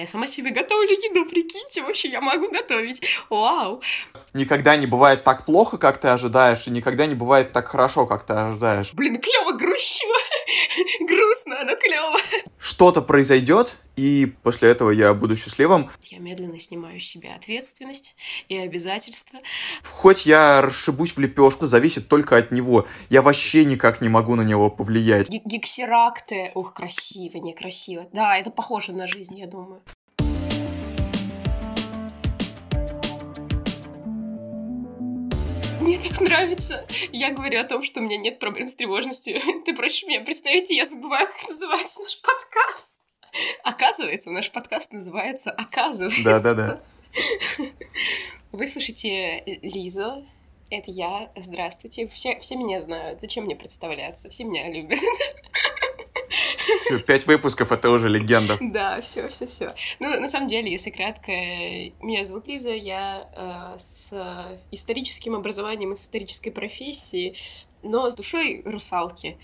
Я сама себе готовлю еду, прикиньте, вообще я могу готовить. Вау! Никогда не бывает так плохо, как ты ожидаешь, и никогда не бывает так хорошо, как ты ожидаешь. Блин, клево грущу. Грустно, но клево. Что-то произойдет, и после этого я буду счастливым. Я медленно снимаю с себя ответственность и обязательства. Хоть я расшибусь в лепешку, зависит только от него. Я вообще никак не могу на него повлиять. Г- Гексеракты. Ух, красиво, некрасиво. Да, это похоже на жизнь, я думаю. Мне так нравится. Я говорю о том, что у меня нет проблем с тревожностью. Ты просишь меня представить, и я забываю, как называется наш подкаст. Оказывается, наш подкаст называется «Оказывается». Да-да-да. Вы слушаете Лизу, это я, здравствуйте. Все, все меня знают, зачем мне представляться, все меня любят. Все, пять выпусков это уже легенда. Да, все, все, все. Ну, на самом деле, если кратко, меня зовут Лиза, я э, с историческим образованием и с исторической профессией, но с душой русалки.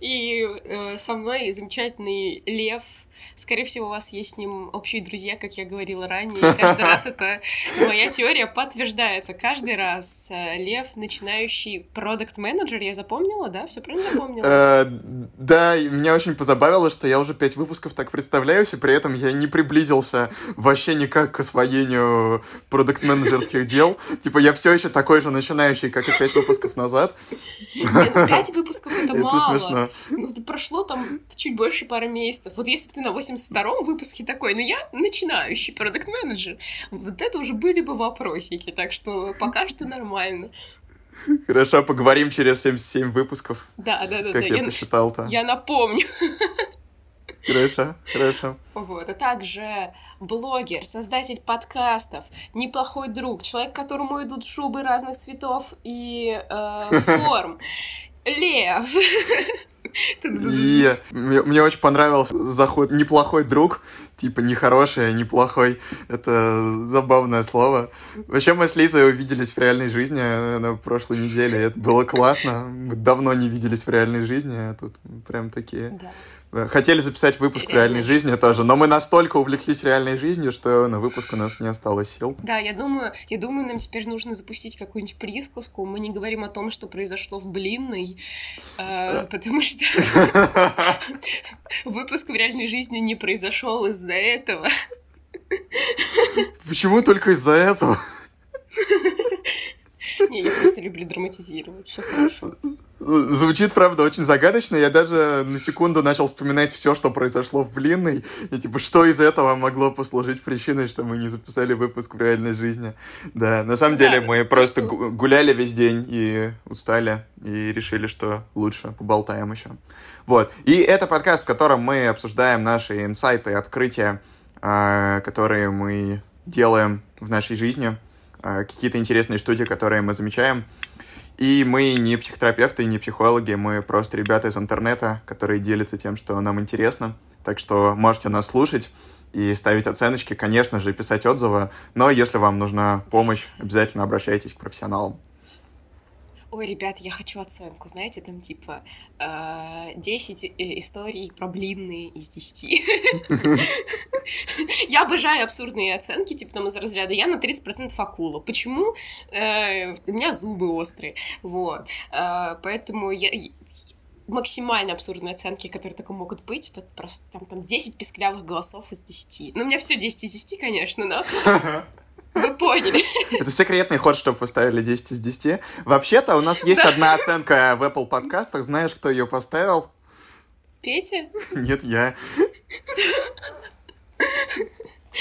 И э, со мной замечательный Лев. Скорее всего, у вас есть с ним общие друзья, как я говорила ранее. И каждый раз это моя теория подтверждается. Каждый раз э, Лев, начинающий продукт-менеджер, я запомнила, да? Все правильно запомнила? Э, Да, меня очень позабавило, что я уже пять выпусков так представляюсь, и при этом я не приблизился вообще никак к освоению продукт-менеджерских дел. Типа я все еще такой же начинающий, как и пять выпусков назад. Пять выпусков это мало. Ну, прошло там чуть больше пары месяцев. Вот если бы ты на 82-м выпуске такой, ну я начинающий продукт-менеджер, вот это уже были бы вопросики, так что пока что нормально. Хорошо, поговорим через 77 выпусков, Да, да, да, как да. я Я, посчитал-то. я напомню. Хорошо, хорошо. Вот, а также блогер, создатель подкастов, неплохой друг, человек, которому идут шубы разных цветов и э, форм. Лев. И мне, мне очень понравился заход «неплохой друг», типа не хороший, а неплохой. Это забавное слово. Вообще мы с Лизой увиделись в реальной жизни э, на прошлой неделе. Это было классно. Мы давно не виделись в реальной жизни, а тут прям такие... Да. Э, Хотели записать выпуск в реальной жизни жизнь. тоже, но мы настолько увлеклись реальной жизнью, что на выпуск у нас не осталось сил. Да, я думаю, я думаю, нам теперь нужно запустить какую-нибудь присказку. Мы не говорим о том, что произошло в Блинной, э, потому что выпуск в реальной жизни не произошел из-за этого. Почему только из-за этого? Не, я просто люблю драматизировать. Все хорошо. Звучит, правда, очень загадочно. Я даже на секунду начал вспоминать все, что произошло в Блинной. И типа, что из этого могло послужить причиной, что мы не записали выпуск в реальной жизни. Да, на самом Да, деле мы просто что- гу- гуляли весь день и устали. И решили, что лучше поболтаем еще. Вот. И это подкаст, в котором мы обсуждаем наши инсайты, открытия, а, которые мы делаем в нашей жизни. а, Какие-то интересные штуки, которые мы замечаем. И мы не психотерапевты, не психологи, мы просто ребята из интернета, которые делятся тем, что нам интересно. Так что можете нас слушать и ставить оценочки, конечно же, писать отзывы. Но если вам нужна помощь, обязательно обращайтесь к профессионалам. Ой, ребят, я хочу оценку, знаете, там типа э, 10 э, историй про блинные из 10. Я обожаю абсурдные оценки, типа там из разряда «я на 30% акула». Почему? Э, У меня зубы острые, вот. Э, Поэтому я максимально абсурдные оценки, которые только могут быть, вот просто там, там 10 писклявых голосов из 10. Ну, у меня все 10 из 10, конечно, но вы поняли. Это секретный ход, чтобы вы ставили 10 из 10. Вообще-то у нас есть Да. одна оценка в Apple подкастах. Знаешь, кто ее поставил? Петя? Нет, я.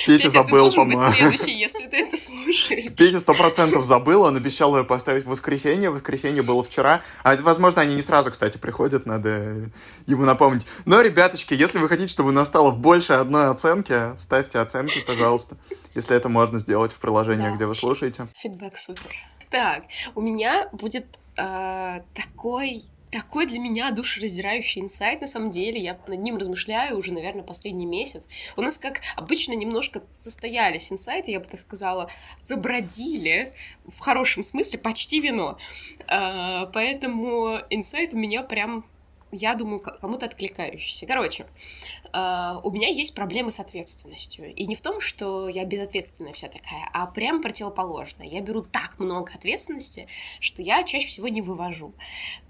Петя ты забыл, по-моему. следующий, если ты это слушаешь. Петя сто процентов забыл, он обещал ее поставить в воскресенье. Воскресенье было вчера. А, возможно, они не сразу, кстати, приходят, надо ему напомнить. Но, ребяточки, если вы хотите, чтобы настало больше одной оценки, ставьте оценки, пожалуйста. Если это можно сделать в приложениях, Да. где вы слушаете. Фидбэк супер. Так, у меня будет э, такой такой для меня душераздирающий инсайт, на самом деле. Я над ним размышляю уже, наверное, последний месяц. У нас, как обычно, немножко состоялись инсайты, я бы так сказала, забродили, в хорошем смысле, почти вино. А, поэтому инсайт у меня прям я думаю, кому-то откликающийся. Короче, э, у меня есть проблемы с ответственностью. И не в том, что я безответственная вся такая, а прям противоположно. Я беру так много ответственности, что я чаще всего не вывожу.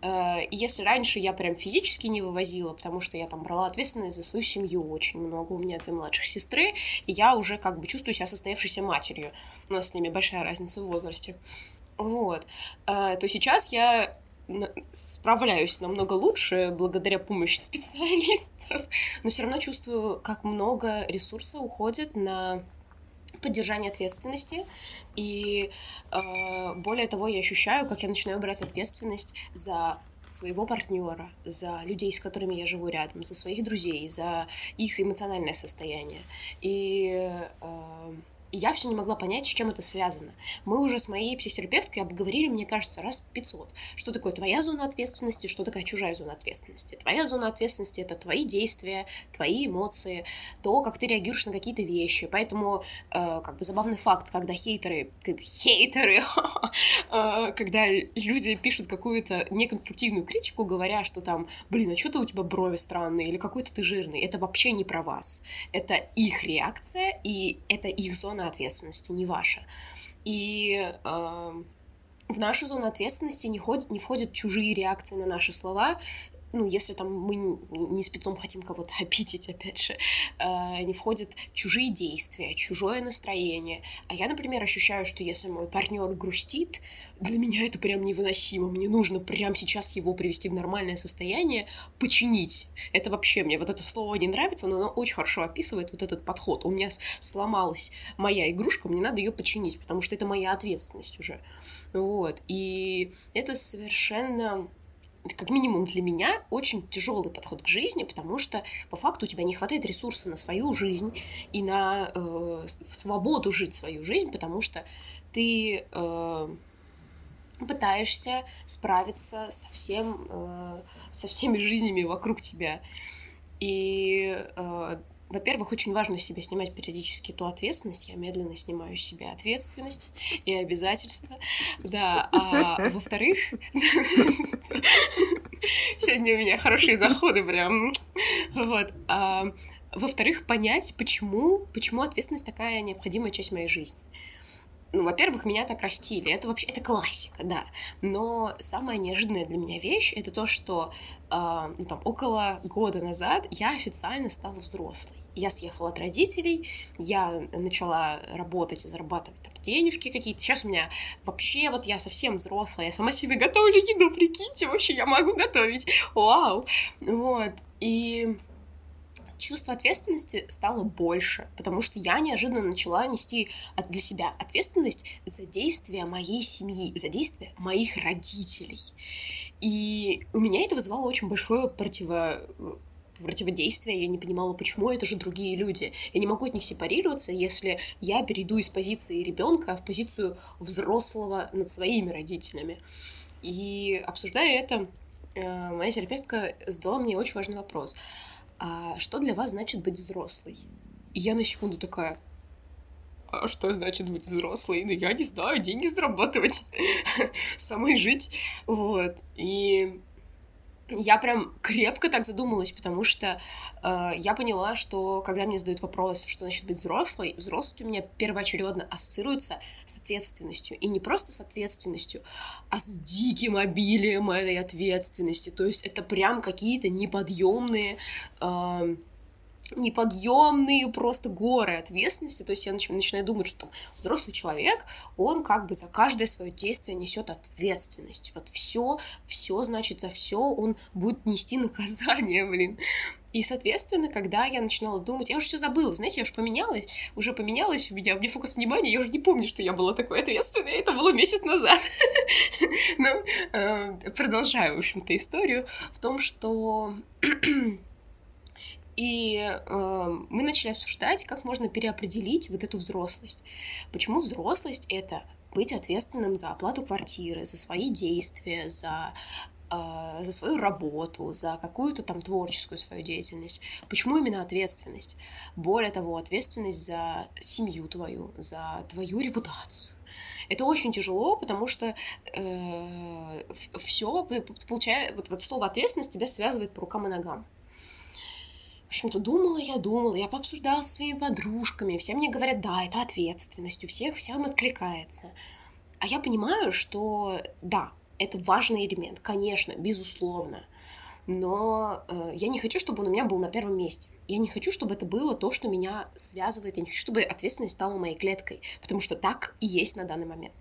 Э, и если раньше я прям физически не вывозила, потому что я там брала ответственность за свою семью очень много, у меня две младших сестры, и я уже как бы чувствую себя состоявшейся матерью. У нас с ними большая разница в возрасте. Вот. Э, то сейчас я справляюсь намного лучше благодаря помощи специалистов, но все равно чувствую, как много ресурса уходит на поддержание ответственности. И э, более того, я ощущаю, как я начинаю брать ответственность за своего партнера, за людей, с которыми я живу рядом, за своих друзей, за их эмоциональное состояние. И э, и я все не могла понять, с чем это связано. Мы уже с моей психотерапевткой обговорили, мне кажется, раз 500. Что такое твоя зона ответственности, что такое чужая зона ответственности. Твоя зона ответственности — это твои действия, твои эмоции, то, как ты реагируешь на какие-то вещи. Поэтому, э, как бы забавный факт, когда хейтеры, как, хейтеры, э, когда люди пишут какую-то неконструктивную критику, говоря, что там, блин, а что-то у тебя брови странные, или какой-то ты жирный, это вообще не про вас. Это их реакция, и это их зона зона ответственности, не ваша. И э, в нашу зону ответственности не, ходят, не входят чужие реакции на наши слова, ну, если там мы не спецом хотим кого-то обидеть, опять же, э, не входят чужие действия, чужое настроение. А я, например, ощущаю, что если мой партнер грустит, для меня это прям невыносимо. Мне нужно прямо сейчас его привести в нормальное состояние, починить. Это вообще мне вот это слово не нравится, но оно очень хорошо описывает вот этот подход. У меня сломалась моя игрушка, мне надо ее починить, потому что это моя ответственность уже. Вот. И это совершенно как минимум для меня, очень тяжелый подход к жизни, потому что по факту у тебя не хватает ресурсов на свою жизнь и на э, свободу жить свою жизнь, потому что ты э, пытаешься справиться со, всем, э, со всеми жизнями вокруг тебя. И э, во-первых, очень важно себе снимать периодически ту ответственность. Я медленно снимаю с себя ответственность и обязательства. Да, а во-вторых, сегодня у меня хорошие заходы прям. Вот. А, во-вторых, понять, почему, почему ответственность такая необходимая часть моей жизни ну, во-первых, меня так растили, это вообще, это классика, да, но самая неожиданная для меня вещь, это то, что, э, ну, там, около года назад я официально стала взрослой. Я съехала от родителей, я начала работать и зарабатывать там денежки какие-то. Сейчас у меня вообще вот я совсем взрослая, я сама себе готовлю еду, прикиньте, вообще я могу готовить, вау, вот, и чувство ответственности стало больше, потому что я неожиданно начала нести для себя ответственность за действия моей семьи, за действия моих родителей. И у меня это вызывало очень большое противо противодействие, я не понимала, почему это же другие люди. Я не могу от них сепарироваться, если я перейду из позиции ребенка в позицию взрослого над своими родителями. И обсуждая это, э, моя терапевтка задала мне очень важный вопрос а что для вас значит быть взрослой? И я на секунду такая, а что значит быть взрослой? Ну, я не знаю, деньги зарабатывать, самой жить, вот. И я прям крепко так задумалась, потому что э, я поняла, что когда мне задают вопрос, что значит быть взрослой, взрослость у меня первоочередно ассоциируется с ответственностью. И не просто с ответственностью, а с диким обилием этой ответственности. То есть это прям какие-то неподъемные... Э, неподъемные просто горы ответственности. То есть я начинаю думать, что там, взрослый человек, он как бы за каждое свое действие несет ответственность. Вот все, все, значит, за все он будет нести наказание, блин. И, соответственно, когда я начинала думать, я уже все забыла, знаете, я уже поменялась, уже поменялась у меня, у меня фокус внимания, я уже не помню, что я была такой ответственной, это было месяц назад. Но э, продолжаю, в общем-то, историю в том, что и э, мы начали обсуждать, как можно переопределить вот эту взрослость. Почему взрослость это быть ответственным за оплату квартиры, за свои действия, за э, за свою работу, за какую-то там творческую свою деятельность. Почему именно ответственность? Более того, ответственность за семью твою, за твою репутацию, Это очень тяжело, потому что э, все, получая, вот, вот слово ответственность тебя связывает по рукам и ногам. Общем-то, думала я, думала, я пообсуждала со своими подружками, все мне говорят, да, это ответственность, у всех всем откликается. А я понимаю, что да, это важный элемент, конечно, безусловно но э, я не хочу, чтобы он у меня был на первом месте. Я не хочу, чтобы это было то, что меня связывает. Я не хочу, чтобы ответственность стала моей клеткой, потому что так и есть на данный момент.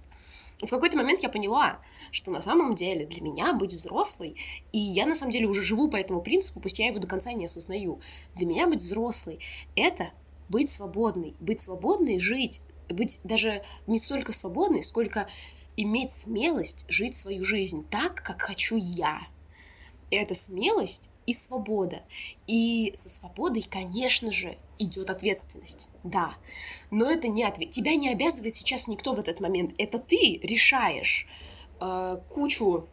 В какой-то момент я поняла, что на самом деле для меня быть взрослой, и я на самом деле уже живу по этому принципу, пусть я его до конца не осознаю, для меня быть взрослой — это быть свободной, быть свободной, жить, быть даже не столько свободной, сколько иметь смелость жить свою жизнь так, как хочу я, это смелость и свобода. И со свободой, конечно же, идет ответственность. Да. Но это не ответ. Тебя не обязывает сейчас никто в этот момент. Это ты решаешь э, кучу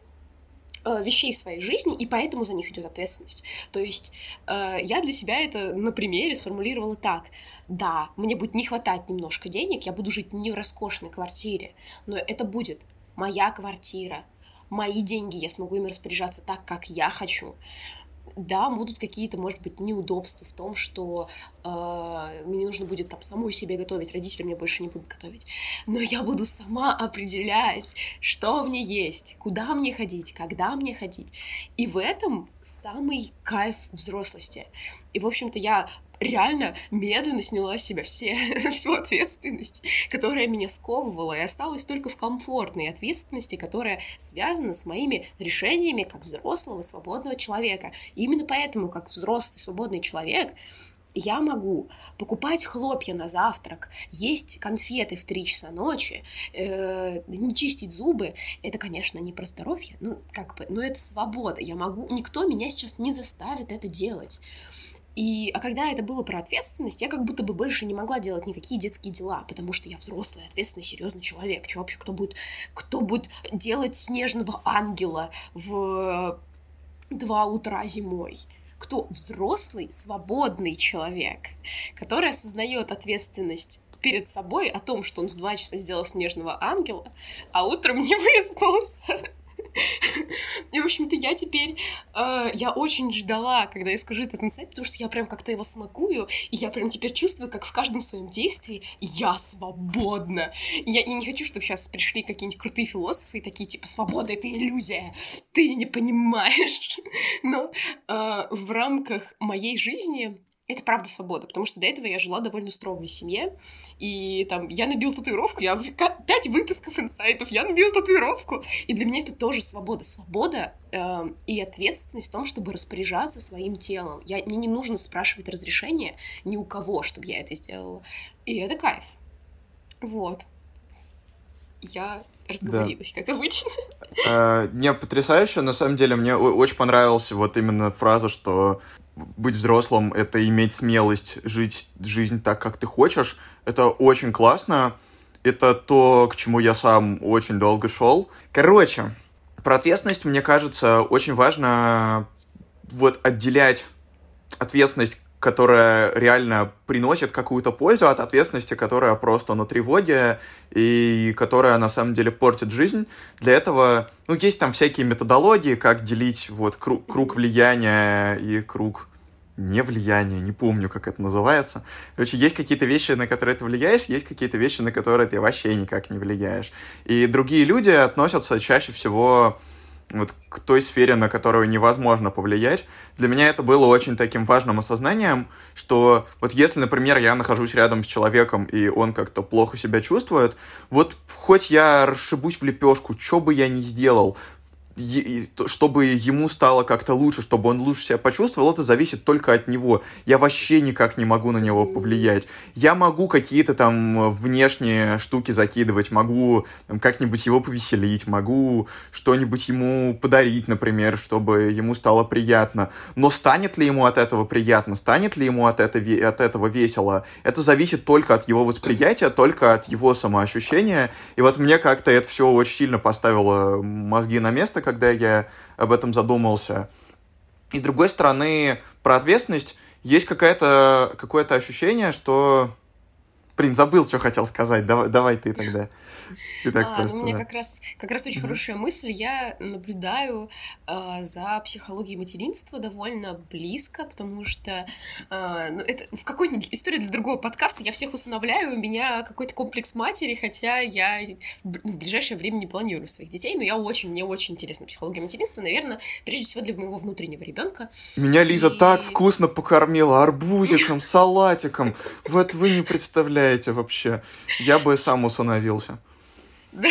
э, вещей в своей жизни, и поэтому за них идет ответственность. То есть э, я для себя это на примере сформулировала так. Да, мне будет не хватать немножко денег, я буду жить не в роскошной квартире, но это будет моя квартира, мои деньги, я смогу ими распоряжаться так, как я хочу. Да, будут какие-то, может быть, неудобства в том, что э, мне нужно будет там самой себе готовить, родители мне больше не будут готовить. Но я буду сама определять, что мне есть, куда мне ходить, когда мне ходить. И в этом самый кайф взрослости. И, в общем-то, я реально медленно сняла с себя все, всю ответственность, которая меня сковывала, и осталась только в комфортной ответственности, которая связана с моими решениями как взрослого, свободного человека. И именно поэтому, как взрослый, свободный человек, я могу покупать хлопья на завтрак, есть конфеты в 3 часа ночи, э, не чистить зубы. Это, конечно, не про здоровье, ну, как бы, но это свобода. Я могу, никто меня сейчас не заставит это делать. И, а когда это было про ответственность, я как будто бы больше не могла делать никакие детские дела, потому что я взрослый, ответственный, серьезный человек. Че вообще, кто будет, кто будет делать снежного ангела в два утра зимой? Кто взрослый, свободный человек, который осознает ответственность перед собой о том, что он в два часа сделал снежного ангела, а утром не выспался. И, в общем-то, я теперь... Э, я очень ждала, когда я скажу этот инсайт, потому что я прям как-то его смакую, и я прям теперь чувствую, как в каждом своем действии я свободна. Я, не хочу, чтобы сейчас пришли какие-нибудь крутые философы и такие, типа, свобода — это иллюзия, ты не понимаешь. Но э, в рамках моей жизни это правда свобода, потому что до этого я жила в довольно строгой семье, и там я набил татуировку, я пять выпусков инсайтов, я набил татуировку, и для меня это тоже свобода. Свобода э, и ответственность в том, чтобы распоряжаться своим телом. Я, мне не нужно спрашивать разрешения ни у кого, чтобы я это сделала. И это кайф. Вот. Я разговорилась, да. как обычно. А, не, потрясающе. На самом деле, мне очень понравилась вот именно фраза, что быть взрослым — это иметь смелость жить жизнь так, как ты хочешь. Это очень классно. Это то, к чему я сам очень долго шел. Короче, про ответственность, мне кажется, очень важно вот отделять ответственность, которая реально приносит какую-то пользу от ответственности, которая просто на тревоге и которая на самом деле портит жизнь. Для этого, ну, есть там всякие методологии, как делить вот круг, круг влияния и круг не влияние, не помню, как это называется. Короче, есть какие-то вещи, на которые ты влияешь, есть какие-то вещи, на которые ты вообще никак не влияешь. И другие люди относятся чаще всего вот к той сфере, на которую невозможно повлиять. Для меня это было очень таким важным осознанием, что вот если, например, я нахожусь рядом с человеком, и он как-то плохо себя чувствует, вот хоть я расшибусь в лепешку, что бы я ни сделал, чтобы ему стало как-то лучше, чтобы он лучше себя почувствовал, это зависит только от него. Я вообще никак не могу на него повлиять. Я могу какие-то там внешние штуки закидывать, могу как-нибудь его повеселить, могу что-нибудь ему подарить, например, чтобы ему стало приятно. Но станет ли ему от этого приятно, станет ли ему от, это, от этого весело, это зависит только от его восприятия, только от его самоощущения. И вот мне как-то это все очень сильно поставило мозги на место, когда я об этом задумался. И с другой стороны, про ответственность есть какое-то какое ощущение, что Блин, забыл, что хотел сказать. Давай, давай ты тогда. Ты так а, просто, ну, у меня да. как раз, как раз очень mm-hmm. хорошая мысль. Я наблюдаю э, за психологией материнства довольно близко, потому что э, ну, это в какой-нибудь истории для другого подкаста я всех усыновляю, у меня какой-то комплекс матери, хотя я в ближайшее время не планирую своих детей, но я очень, мне очень интересна психология материнства, наверное, прежде всего для моего внутреннего ребенка. Меня Лиза И... так вкусно покормила арбузиком, салатиком. Вот вы не представляете вообще. Я бы сам усыновился. Да.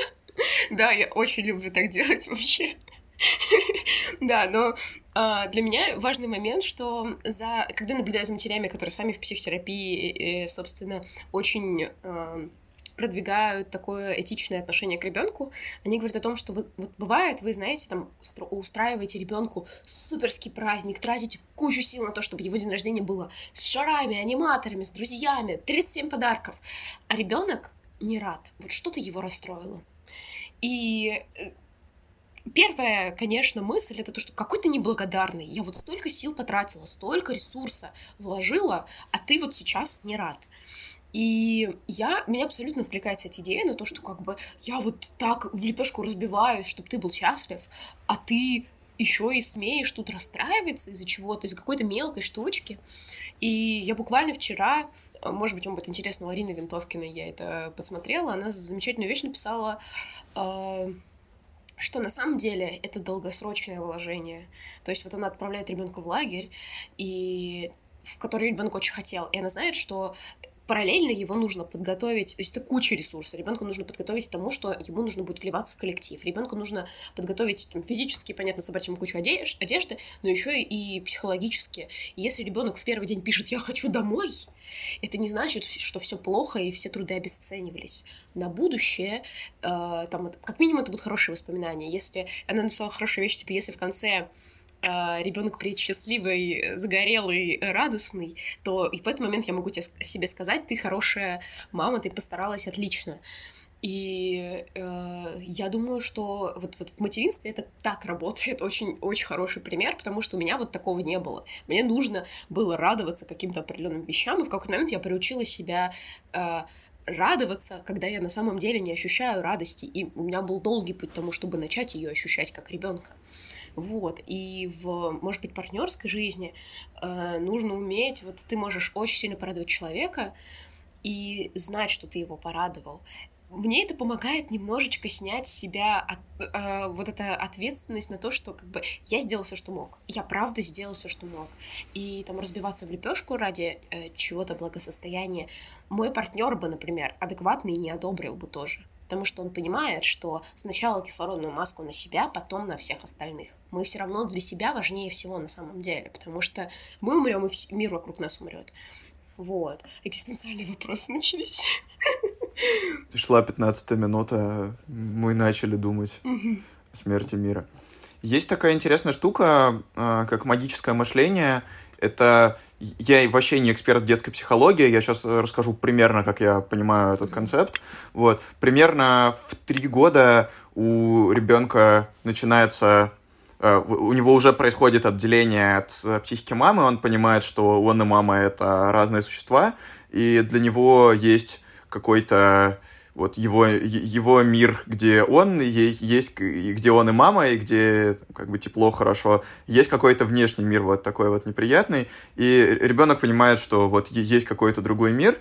да, я очень люблю так делать вообще. да, но э, для меня важный момент, что за, когда наблюдаю за матерями, которые сами в психотерапии, собственно, очень э, продвигают такое этичное отношение к ребенку, они говорят о том, что вы, вот бывает, вы знаете, там устраиваете ребенку суперский праздник, тратите кучу сил на то, чтобы его день рождения было с шарами, аниматорами, с друзьями, 37 подарков, а ребенок не рад. Вот что-то его расстроило. И э, первая, конечно, мысль это то, что какой ты неблагодарный. Я вот столько сил потратила, столько ресурса вложила, а ты вот сейчас не рад. И я, меня абсолютно откликается эта идея на то, что как бы я вот так в лепешку разбиваюсь, чтобы ты был счастлив, а ты еще и смеешь тут расстраиваться из-за чего-то, из-за какой-то мелкой штучки. И я буквально вчера может быть, вам будет интересно, у Арины Винтовкиной я это посмотрела, она замечательную вещь написала, а, что на самом деле это долгосрочное вложение. То есть вот она отправляет ребенка в лагерь, и в который ребенок очень хотел, и она знает, что параллельно его нужно подготовить, то есть это куча ресурсов. Ребенку нужно подготовить к тому, что ему нужно будет вливаться в коллектив. Ребенку нужно подготовить там, физически, понятно, собрать ему кучу одежды, но еще и психологически. Если ребенок в первый день пишет «я хочу домой», это не значит, что все плохо и все труды обесценивались. На будущее, э, там, как минимум, это будут хорошие воспоминания. Если она написала хорошую вещь, типа, если в конце ребенок приедет счастливый, загорелый, радостный, то и в этот момент я могу тебе, себе сказать, ты хорошая мама, ты постаралась отлично. И э, я думаю, что вот, вот в материнстве это так работает, очень, очень хороший пример, потому что у меня вот такого не было. Мне нужно было радоваться каким-то определенным вещам, и в какой-то момент я приучила себя э, радоваться, когда я на самом деле не ощущаю радости. И у меня был долгий путь тому, чтобы начать ее ощущать как ребенка. Вот. И в, может быть, партнерской жизни э, нужно уметь, вот ты можешь очень сильно порадовать человека и знать, что ты его порадовал мне это помогает немножечко снять с себя от, э, вот эта ответственность на то, что как бы я сделал все, что мог. Я правда сделал все, что мог. И там разбиваться в лепешку ради э, чего-то благосостояния мой партнер бы, например, адекватный не одобрил бы тоже потому что он понимает, что сначала кислородную маску на себя, потом на всех остальных. Мы все равно для себя важнее всего на самом деле, потому что мы умрем, и мир вокруг нас умрет. Вот. Экзистенциальные вопросы начались. Шла 15 минута, мы начали думать о смерти мира. Есть такая интересная штука, а, как магическое мышление. Это я вообще не эксперт в детской психологии, я сейчас расскажу примерно, как я понимаю этот концепт. Вот. Примерно в три года у ребенка начинается э, у него уже происходит отделение от э, психики мамы, он понимает, что он и мама — это разные существа, и для него есть какой-то вот его, его мир, где он есть, где он и мама, и где как бы тепло, хорошо. Есть какой-то внешний мир вот такой вот неприятный, и ребенок понимает, что вот есть какой-то другой мир,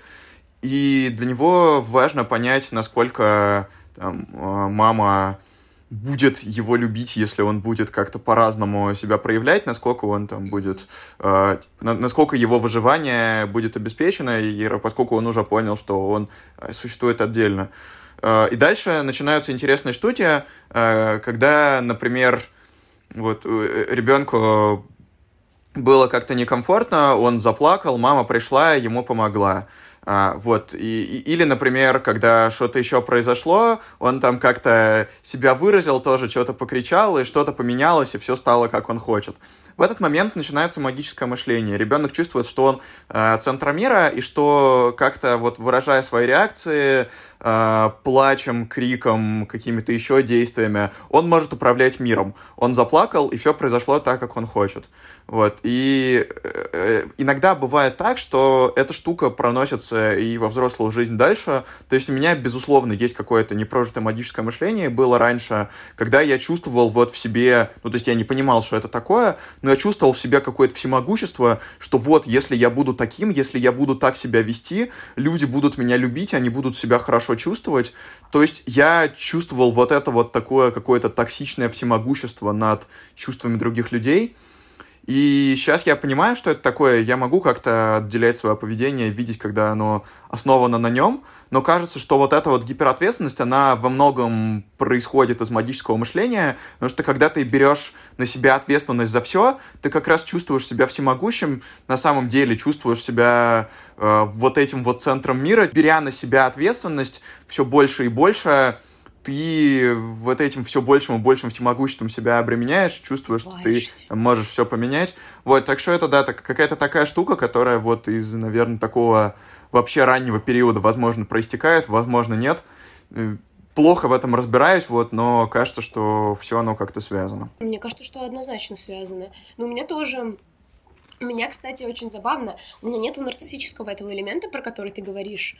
и для него важно понять, насколько там, а, мама будет его любить, если он будет как-то по-разному себя проявлять, насколько он там будет, э, насколько его выживание будет обеспечено, и поскольку он уже понял, что он э, существует отдельно. Э, и дальше начинаются интересные штуки, э, когда, например, вот э, ребенку было как-то некомфортно, он заплакал, мама пришла, ему помогла. А, вот, и, и, или, например, когда что-то еще произошло, он там как-то себя выразил тоже, что-то покричал, и что-то поменялось, и все стало, как он хочет. В этот момент начинается магическое мышление. Ребенок чувствует, что он э, центр мира, и что как-то вот выражая свои реакции, э, плачем, криком, какими-то еще действиями, он может управлять миром. Он заплакал, и все произошло так, как он хочет. Вот. И э, иногда бывает так, что эта штука проносится и во взрослую жизнь дальше. То есть у меня, безусловно, есть какое-то непрожитое магическое мышление. Было раньше, когда я чувствовал вот в себе, ну, то есть я не понимал, что это такое, но я чувствовал в себе какое-то всемогущество, что вот, если я буду таким, если я буду так себя вести, люди будут меня любить, они будут себя хорошо чувствовать. То есть я чувствовал вот это вот такое какое-то токсичное всемогущество над чувствами других людей. И сейчас я понимаю, что это такое. Я могу как-то отделять свое поведение, видеть, когда оно основано на нем. Но кажется, что вот эта вот гиперответственность, она во многом происходит из магического мышления, потому что когда ты берешь на себя ответственность за все, ты как раз чувствуешь себя всемогущим, на самом деле чувствуешь себя э, вот этим вот центром мира, беря на себя ответственность все больше и больше, ты вот этим все большим и большим всемогуществом себя обременяешь, чувствуешь, что ты можешь все поменять. Вот, так что это, да, так, какая-то такая штука, которая вот из, наверное, такого вообще раннего периода, возможно, проистекает, возможно, нет. Э, плохо в этом разбираюсь, вот, но кажется, что все оно как-то связано. Мне кажется, что однозначно связано. Но у меня тоже у меня, кстати, очень забавно, у меня нету нарциссического этого элемента, про который ты говоришь.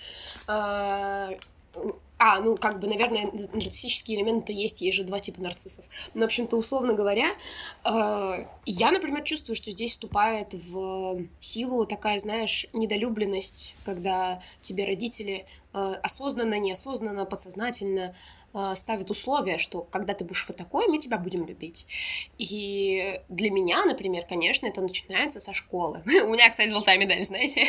А, ну, как бы, наверное, нарциссические элементы есть, есть же два типа нарциссов. Но, в общем-то, условно говоря, э, я, например, чувствую, что здесь вступает в силу такая, знаешь, недолюбленность, когда тебе родители э, осознанно, неосознанно, подсознательно э, ставят условия, что когда ты будешь вот такой, мы тебя будем любить. И для меня, например, конечно, это начинается со школы. У меня, кстати, золотая медаль, знаете.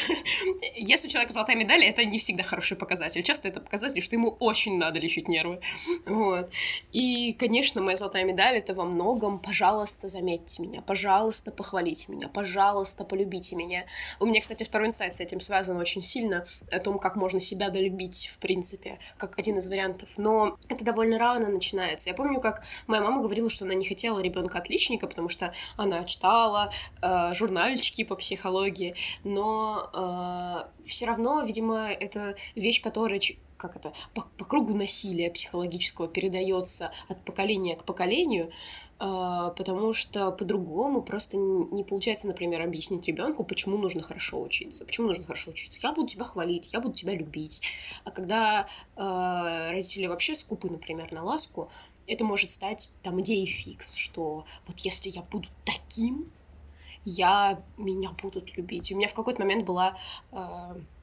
Если у человека золотая медаль, это не всегда хороший показатель. Часто это показатель, что ему очень надо лечить нервы. Вот. И, конечно, моя золотая медаль — это во многом «пожалуйста, заметьте меня», «пожалуйста, похвалите меня», «пожалуйста, полюбите меня». У меня, кстати, второй инсайт с этим связан очень сильно, о том, как можно себя долюбить, в принципе, как один из вариантов. Но это довольно рано начинается. Я помню, как моя мама говорила, что она не хотела ребенка отличника, потому что она читала э, журнальчики по психологии, но э, все равно, видимо, это вещь, которая как это, по, по кругу насилия психологического передается от поколения к поколению, потому что по-другому просто не получается, например, объяснить ребенку, почему нужно хорошо учиться, почему нужно хорошо учиться. Я буду тебя хвалить, я буду тебя любить. А когда э, родители вообще скупы, например, на ласку, это может стать там идеей фикс, что вот если я буду таким, я меня будут любить. У меня в какой-то момент была, э,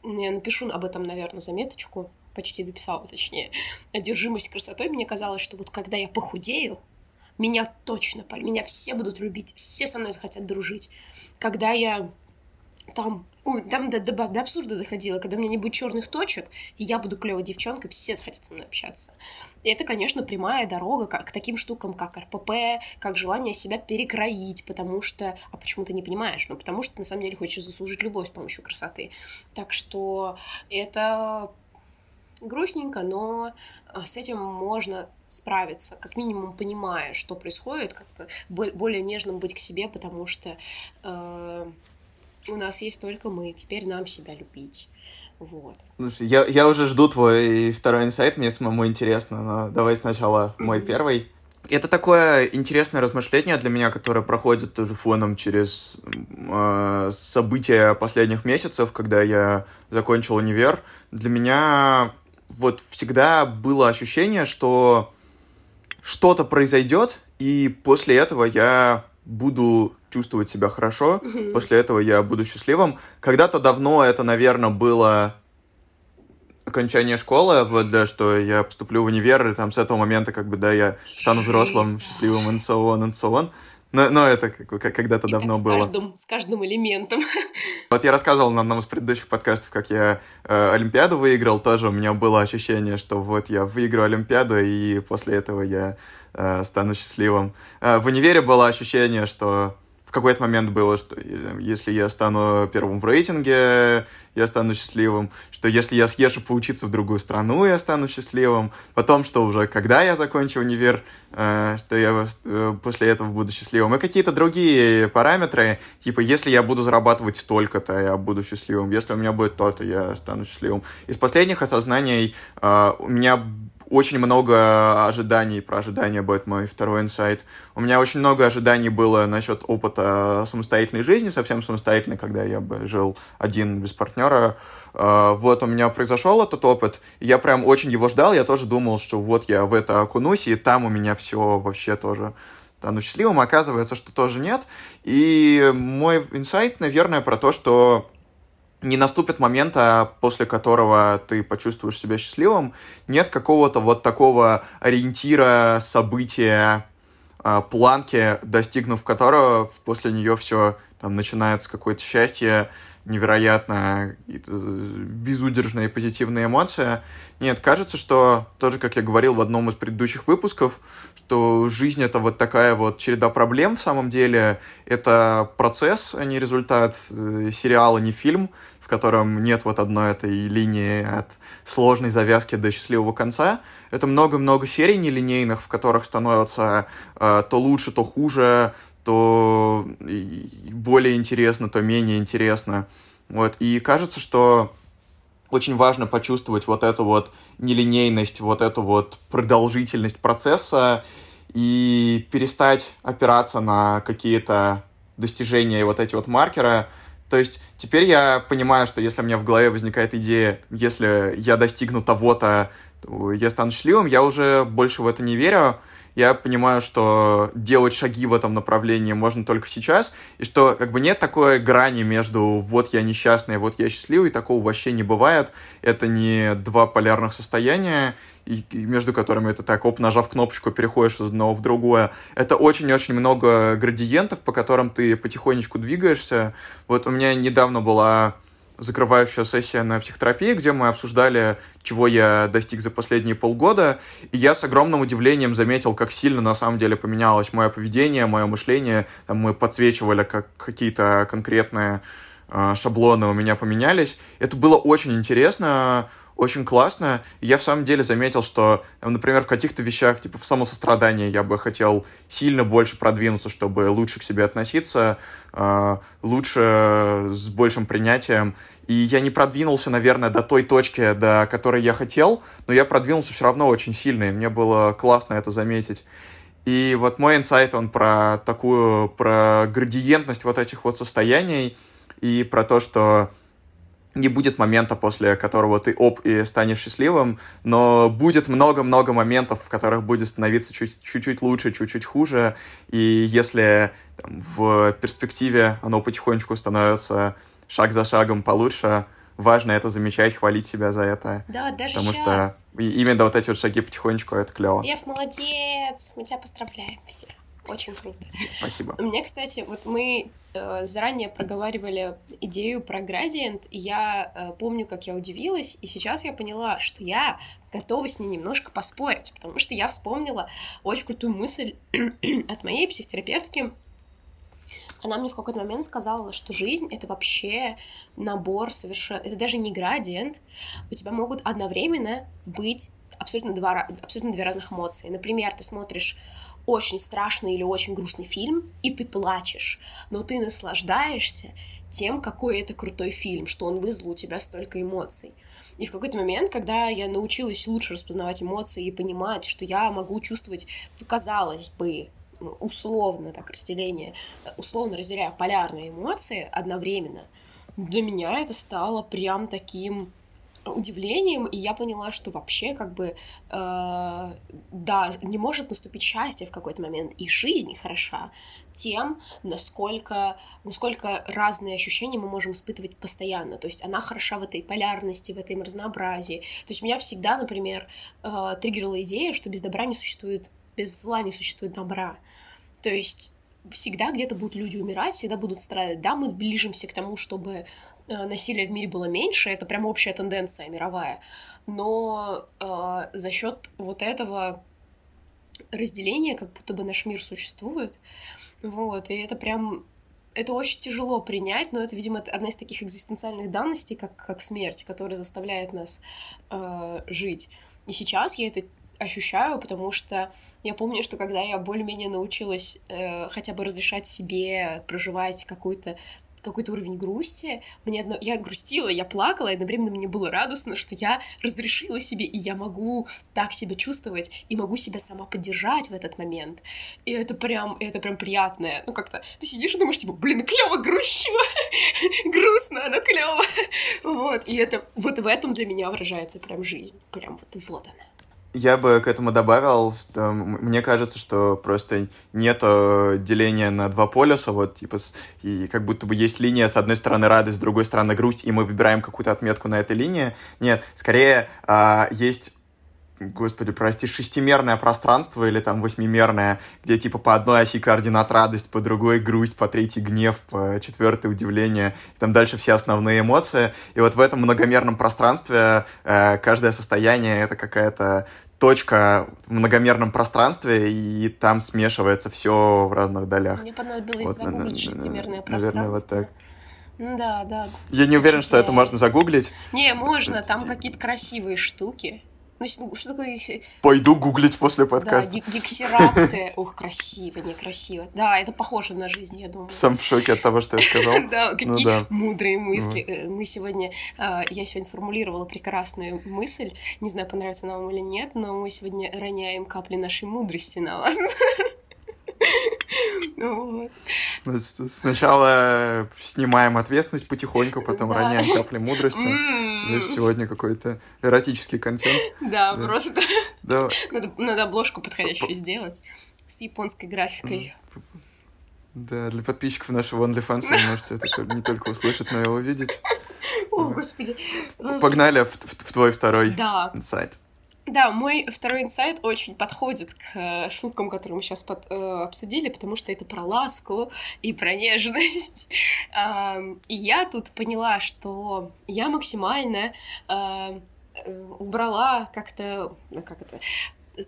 я напишу об этом, наверное, заметочку, почти дописала, точнее, одержимость красотой, мне казалось, что вот когда я похудею, меня точно, меня все будут любить, все со мной захотят дружить. Когда я там, ой, там до, до, до абсурда доходило, когда у меня не будет черных точек, я буду клевой девчонкой, все захотят со мной общаться. И это, конечно, прямая дорога к, к таким штукам, как РПП, как желание себя перекроить, потому что... А почему ты не понимаешь? Ну, потому что, на самом деле, хочешь заслужить любовь с помощью красоты. Так что это грустненько, но а, с этим можно справиться, как минимум понимая, что происходит, как бы более нежным быть к себе, потому что э, у нас есть только мы, теперь нам себя любить. Вот. Слушай, я, я уже жду твой второй инсайт, мне самому интересно, но давай сначала мой первый. Это такое интересное размышление для меня, которое проходит тоже фоном через э, события последних месяцев, когда я закончил универ. Для меня вот всегда было ощущение, что что-то произойдет, и после этого я буду чувствовать себя хорошо, mm-hmm. после этого я буду счастливым. Когда-то давно это, наверное, было окончание школы, вот, да, что я поступлю в универ, и там с этого момента, как бы, да, я стану взрослым, счастливым, and so on, and so on. Но, но это когда-то давно с было. Каждым, с каждым элементом. Вот я рассказывал на одном из предыдущих подкастов, как я э, Олимпиаду выиграл. Тоже у меня было ощущение, что вот я выиграю Олимпиаду, и после этого я э, стану счастливым. Э, в универе было ощущение, что какой-то момент было, что если я стану первым в рейтинге, я стану счастливым, что если я съезжу поучиться в другую страну, я стану счастливым, потом, что уже когда я закончу универ, э, что я э, после этого буду счастливым, и какие-то другие параметры, типа, если я буду зарабатывать столько-то, я буду счастливым, если у меня будет то-то, я стану счастливым. Из последних осознаний э, у меня очень много ожиданий, про ожидания будет мой второй инсайт. У меня очень много ожиданий было насчет опыта самостоятельной жизни, совсем самостоятельной, когда я бы жил один без партнера. А, вот у меня произошел этот опыт, и я прям очень его ждал, я тоже думал, что вот я в это окунусь, и там у меня все вообще тоже стану счастливым, оказывается, что тоже нет. И мой инсайт, наверное, про то, что не наступит момента, после которого ты почувствуешь себя счастливым. Нет какого-то вот такого ориентира, события, а, планки, достигнув которого после нее все там начинается какое-то счастье, невероятно безудержная и позитивная эмоция. Нет, кажется, что тоже, как я говорил в одном из предыдущих выпусков, что жизнь — это вот такая вот череда проблем в самом деле. Это процесс, а не результат э, сериала, не фильм, котором нет вот одной этой линии от сложной завязки до счастливого конца. Это много-много серий нелинейных, в которых становится э, то лучше, то хуже, то более интересно, то менее интересно. Вот. И кажется, что очень важно почувствовать вот эту вот нелинейность, вот эту вот продолжительность процесса и перестать опираться на какие-то достижения и вот эти вот маркеры. То есть теперь я понимаю, что если у меня в голове возникает идея, если я достигну того-то, я стану счастливым, я уже больше в это не верю, я понимаю, что делать шаги в этом направлении можно только сейчас, и что как бы нет такой грани между вот я несчастный, вот я счастливый, такого вообще не бывает. Это не два полярных состояния, и, и между которыми это так, оп, нажав кнопочку, переходишь из одного в другое. Это очень-очень много градиентов, по которым ты потихонечку двигаешься. Вот у меня недавно была закрывающая сессия на психотерапии, где мы обсуждали, чего я достиг за последние полгода, и я с огромным удивлением заметил, как сильно на самом деле поменялось мое поведение, мое мышление. Там мы подсвечивали, как какие-то конкретные э, шаблоны у меня поменялись. Это было очень интересно, очень классно. Я в самом деле заметил, что, например, в каких-то вещах, типа в самосострадании, я бы хотел сильно больше продвинуться, чтобы лучше к себе относиться, э, лучше с большим принятием. И я не продвинулся, наверное, до той точки, до которой я хотел, но я продвинулся все равно очень сильно, и мне было классно это заметить. И вот мой инсайт, он про такую, про градиентность вот этих вот состояний, и про то, что не будет момента, после которого ты оп и станешь счастливым, но будет много-много моментов, в которых будет становиться чуть-чуть лучше, чуть-чуть хуже, и если там, в перспективе оно потихонечку становится шаг за шагом получше, важно это замечать, хвалить себя за это. Да, даже Потому сейчас. что именно вот эти вот шаги потихонечку, это клево. Лев, молодец! Мы тебя поздравляем все. Очень круто. Спасибо. У меня, кстати, вот мы э, заранее проговаривали идею про градиент, и я э, помню, как я удивилась, и сейчас я поняла, что я готова с ней немножко поспорить, потому что я вспомнила очень крутую мысль от моей психотерапевтки. Она мне в какой-то момент сказала, что жизнь — это вообще набор совершенно... Это даже не градиент. У тебя могут одновременно быть абсолютно, два, абсолютно две разных эмоции. Например, ты смотришь очень страшный или очень грустный фильм, и ты плачешь, но ты наслаждаешься тем, какой это крутой фильм, что он вызвал у тебя столько эмоций. И в какой-то момент, когда я научилась лучше распознавать эмоции и понимать, что я могу чувствовать, ну, казалось бы, условно так разделение, условно разделяя полярные эмоции одновременно, для меня это стало прям таким удивлением, и я поняла, что вообще как бы, э, да, не может наступить счастье в какой-то момент, и жизнь хороша тем, насколько, насколько разные ощущения мы можем испытывать постоянно, то есть она хороша в этой полярности, в этом разнообразии, то есть меня всегда, например, э, триггерила идея, что без добра не существует, без зла не существует добра, то есть всегда где-то будут люди умирать, всегда будут страдать. Да, мы ближимся к тому, чтобы насилия в мире было меньше, это прям общая тенденция мировая. Но э, за счет вот этого разделения, как будто бы наш мир существует, вот, и это прям это очень тяжело принять, но это, видимо, одна из таких экзистенциальных данностей, как, как смерть, которая заставляет нас э, жить. И сейчас я это ощущаю, потому что я помню, что когда я более-менее научилась э, хотя бы разрешать себе проживать какую-то какой-то уровень грусти. Мне одно... Я грустила, я плакала, и одновременно мне было радостно, что я разрешила себе, и я могу так себя чувствовать, и могу себя сама поддержать в этот момент. И это прям, это прям приятное. Ну, как-то ты сидишь и думаешь, типа, блин, клево грущу, грустно, но клево. Вот, и это вот в этом для меня выражается прям жизнь. Прям вот вот она. Я бы к этому добавил, что мне кажется, что просто нет деления на два полюса, вот, типа, и как будто бы есть линия, с одной стороны радость, с другой стороны грусть, и мы выбираем какую-то отметку на этой линии. Нет, скорее а, есть господи, прости, шестимерное пространство или там восьмимерное, где типа по одной оси координат радость, по другой грусть, по третьей гнев, по четвертой удивление, и там дальше все основные эмоции. И вот в этом многомерном пространстве э, каждое состояние это какая-то точка в многомерном пространстве, и там смешивается все в разных долях. Мне понадобилось вот, загуглить шестимерное пространство. Наверное, вот так. Да, да. Я не уверен, что это можно загуглить. Не, можно, там какие-то красивые штуки. Значит, что такое... Пойду гуглить после подкаста. Да, гексерапты. Ух, красиво, некрасиво. Да, это похоже на жизнь, я думаю. Сам в шоке от того, что я сказал. Да, ну какие мудрые мысли. Э, мы сегодня... А, я сегодня сформулировала прекрасную мысль. Не знаю, понравится она вам или нет, но мы сегодня роняем капли нашей мудрости на вас. Ну Сначала снимаем ответственность потихоньку, потом да. роняем капли мудрости. Здесь сегодня какой-то эротический контент. Да, да. просто. Да. Надо, надо обложку подходящую сделать с японской графикой. Да, для подписчиков нашего OnlyFans вы можете это не только услышать, но и увидеть. О, господи. Погнали в, в, в твой второй да. сайт. Да, мой второй инсайт очень подходит к э, шуткам, которые мы сейчас под, э, обсудили, потому что это про ласку и про нежность. Э, и я тут поняла, что я максимально э, убрала как-то, как это,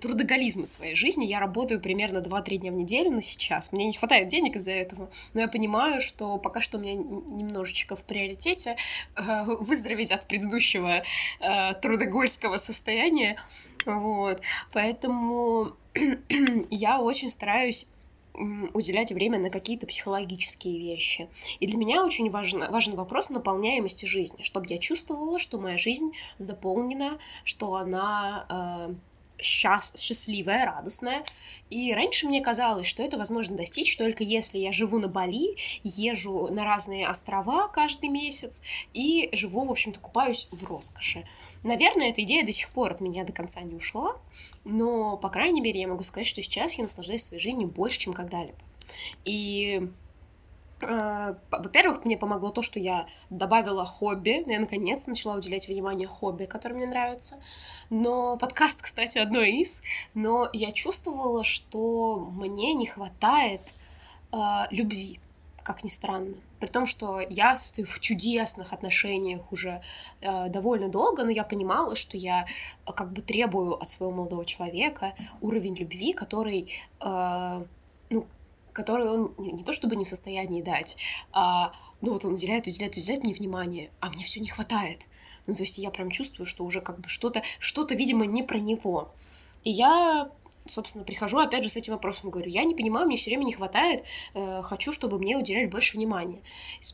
трудоголизм в своей жизни. Я работаю примерно 2-3 дня в неделю на сейчас. Мне не хватает денег из-за этого, но я понимаю, что пока что у меня немножечко в приоритете э, выздороветь от предыдущего э, трудогольского состояния. Вот. Поэтому я очень стараюсь уделять время на какие-то психологические вещи. И для меня очень важен, важен вопрос наполняемости жизни, чтобы я чувствовала, что моя жизнь заполнена, что она э, счаст... счастливая, радостная. И раньше мне казалось, что это возможно достичь только если я живу на Бали, езжу на разные острова каждый месяц и живу, в общем-то, купаюсь в роскоши. Наверное, эта идея до сих пор от меня до конца не ушла, но, по крайней мере, я могу сказать, что сейчас я наслаждаюсь своей жизнью больше, чем когда-либо. И во-первых, мне помогло то, что я добавила хобби. Я наконец начала уделять внимание хобби, которое мне нравится. Но подкаст, кстати, одно из. Но я чувствовала, что мне не хватает э, любви, как ни странно. При том, что я состою в чудесных отношениях уже э, довольно долго, но я понимала, что я э, как бы требую от своего молодого человека уровень любви, который э, ну, который он не, не то чтобы не в состоянии дать, а ну вот он уделяет, уделяет, уделяет мне внимание, а мне все не хватает. Ну, то есть я прям чувствую, что уже как бы что-то, что-то, видимо, не про него. И я собственно, прихожу опять же с этим вопросом, говорю, я не понимаю, мне все время не хватает, э, хочу, чтобы мне уделяли больше внимания.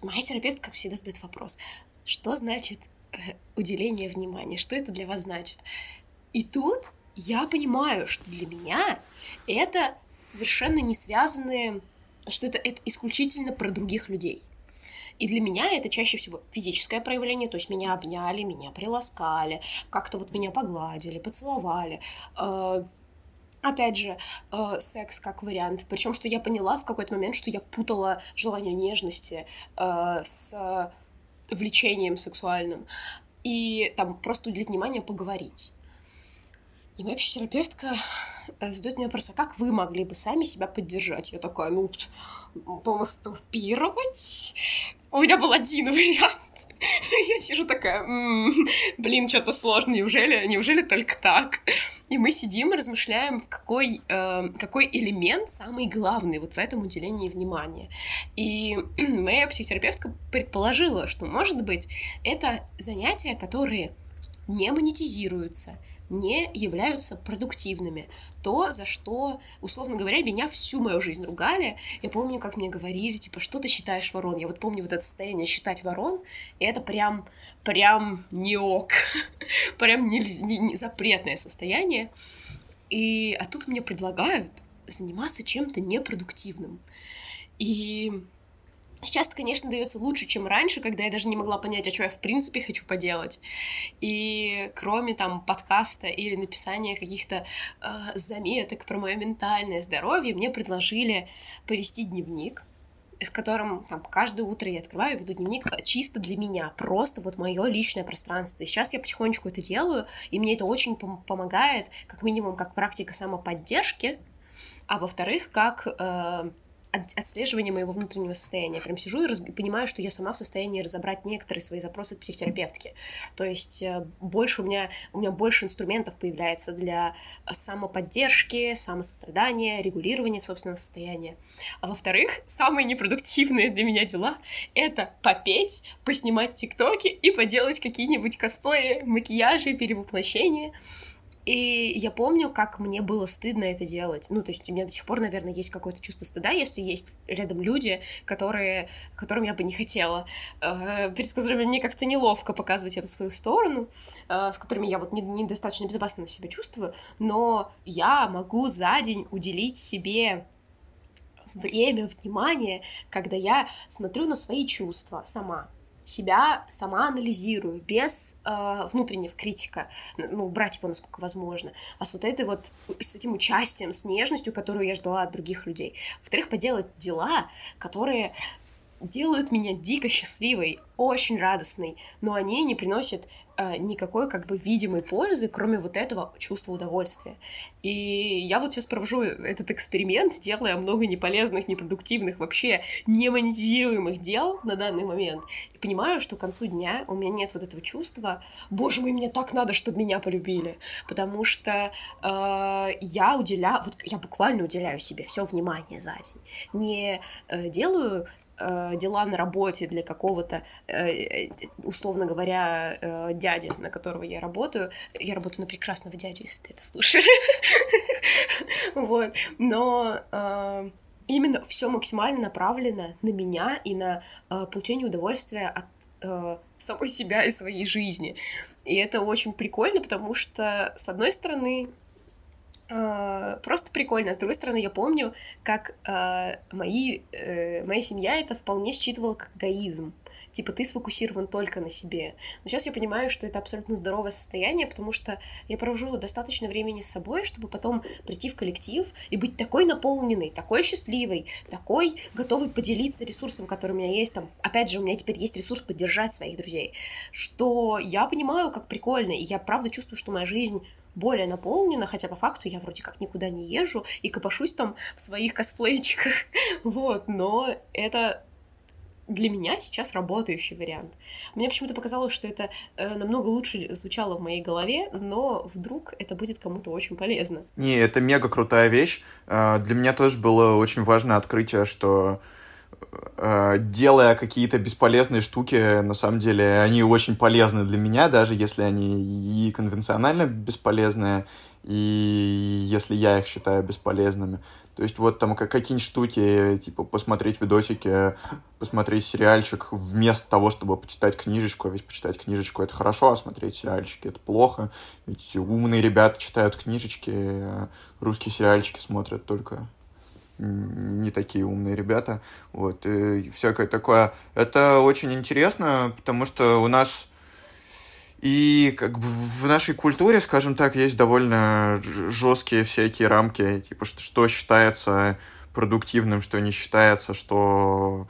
Моя терапевтка, как всегда, задает вопрос, что значит э, уделение внимания, что это для вас значит? И тут я понимаю, что для меня это совершенно не связанные, что это, это исключительно про других людей. И для меня это чаще всего физическое проявление, то есть меня обняли, меня приласкали, как-то вот меня погладили, поцеловали. Э, опять же, э, секс как вариант. Причем, что я поняла в какой-то момент, что я путала желание нежности э, с влечением сексуальным. И там просто уделить внимание, поговорить. И моя психотерапевтка э, задает мне вопрос, а как вы могли бы сами себя поддержать? Я такая, ну, помастурбировать? У меня был один вариант. Я сижу такая, блин, что-то сложно, неужели, неужели только так? И мы сидим и размышляем, какой, э, какой элемент самый главный вот в этом уделении внимания. И моя психотерапевтка предположила, что, может быть, это занятия, которые не монетизируются, не являются продуктивными. То, за что, условно говоря, меня всю мою жизнь ругали. Я помню, как мне говорили, типа, что ты считаешь ворон? Я вот помню вот это состояние считать ворон, и это прям, прям не ок. прям не, запретное состояние. И, а тут мне предлагают заниматься чем-то непродуктивным. И Сейчас конечно, дается лучше, чем раньше, когда я даже не могла понять, а что я в принципе хочу поделать. И кроме там подкаста или написания каких-то э, заметок про мое ментальное здоровье, мне предложили повести дневник, в котором там, каждое утро я открываю и веду дневник чисто для меня, просто вот мое личное пространство. И сейчас я потихонечку это делаю, и мне это очень пом- помогает, как минимум, как практика самоподдержки, а во-вторых, как э, отслеживание моего внутреннего состояния. Прям сижу и раз... понимаю, что я сама в состоянии разобрать некоторые свои запросы к психотерапевтке. То есть э, больше у меня, у меня больше инструментов появляется для э, самоподдержки, самосострадания, регулирования собственного состояния. А во-вторых, самые непродуктивные для меня дела — это попеть, поснимать тиктоки и поделать какие-нибудь косплеи, макияжи, перевоплощения. И я помню, как мне было стыдно это делать. Ну, то есть у меня до сих пор, наверное, есть какое-то чувство стыда, если есть рядом люди, которые, которым я бы не хотела, э, перед которыми мне как-то неловко показывать эту свою сторону, э, с которыми я вот недостаточно не безопасно себя чувствую, но я могу за день уделить себе время, внимание, когда я смотрю на свои чувства сама, себя сама анализирую, без э, внутреннего критика, ну, брать его насколько возможно, а с вот этой вот, с этим участием, с нежностью, которую я ждала от других людей. Во-вторых, поделать дела, которые делают меня дико счастливой, очень радостной, но они не приносят никакой как бы видимой пользы, кроме вот этого чувства удовольствия. И я вот сейчас провожу этот эксперимент, делая много неполезных, непродуктивных, вообще не монетизируемых дел на данный момент. И понимаю, что к концу дня у меня нет вот этого чувства, боже мой, мне так надо, чтобы меня полюбили. Потому что э, я уделяю, вот я буквально уделяю себе все внимание за день. Не э, делаю э, дела на работе для какого-то, э, условно говоря, э, дяди, на которого я работаю. Я работаю на прекрасного дядю, если ты это слушаешь. Вот. Но э, именно все максимально направлено на меня и на э, получение удовольствия от э, самой себя и своей жизни. И это очень прикольно, потому что, с одной стороны, просто прикольно. С другой стороны, я помню, как э, мои, э, моя семья это вполне считывала как эгоизм. Типа, ты сфокусирован только на себе. Но сейчас я понимаю, что это абсолютно здоровое состояние, потому что я провожу достаточно времени с собой, чтобы потом прийти в коллектив и быть такой наполненной, такой счастливой, такой готовой поделиться ресурсом, который у меня есть. Там, опять же, у меня теперь есть ресурс поддержать своих друзей. Что я понимаю, как прикольно, и я правда чувствую, что моя жизнь более наполнена, хотя по факту я вроде как никуда не езжу и копошусь там в своих косплейчиках, вот, но это для меня сейчас работающий вариант. Мне почему-то показалось, что это э, намного лучше звучало в моей голове, но вдруг это будет кому-то очень полезно. Не, это мега крутая вещь. Э, для меня тоже было очень важное открытие, что делая какие-то бесполезные штуки, на самом деле, они очень полезны для меня, даже если они и конвенционально бесполезные, и если я их считаю бесполезными. То есть вот там какие-нибудь штуки, типа посмотреть видосики, посмотреть сериальчик вместо того, чтобы почитать книжечку. Ведь почитать книжечку это хорошо, а смотреть сериальчики это плохо. Ведь умные ребята читают книжечки, а русские сериальчики смотрят только не такие умные ребята, вот, и всякое такое. Это очень интересно, потому что у нас и как бы в нашей культуре, скажем так, есть довольно жесткие всякие рамки, типа что считается продуктивным, что не считается, что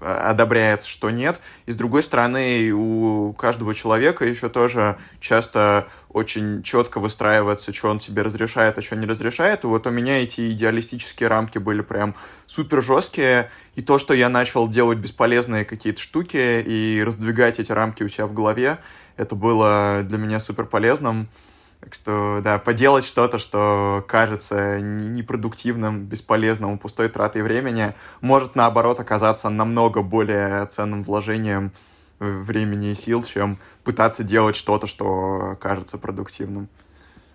одобряется, что нет. И с другой стороны, у каждого человека еще тоже часто очень четко выстраивается, что он себе разрешает, а что не разрешает. И вот у меня эти идеалистические рамки были прям супер жесткие. И то, что я начал делать бесполезные какие-то штуки и раздвигать эти рамки у себя в голове, это было для меня супер полезным. Так что, да, поделать что-то, что кажется непродуктивным, бесполезным, пустой тратой времени, может, наоборот, оказаться намного более ценным вложением времени и сил, чем пытаться делать что-то, что кажется продуктивным.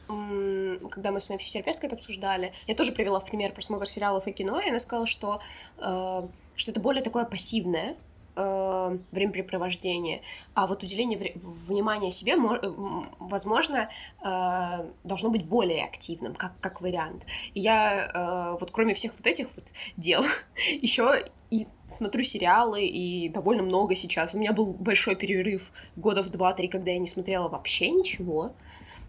Когда мы с моей психотерапевткой это обсуждали, я тоже привела в пример просмотр сериалов и кино, и она сказала, что, э, что это более такое пассивное, э, времяпрепровождение, а вот уделение вре- внимания себе, возможно, э, должно быть более активным, как, как вариант. И я э, вот кроме всех вот этих вот дел еще и смотрю сериалы, и довольно много сейчас. У меня был большой перерыв года в два-три, когда я не смотрела вообще ничего.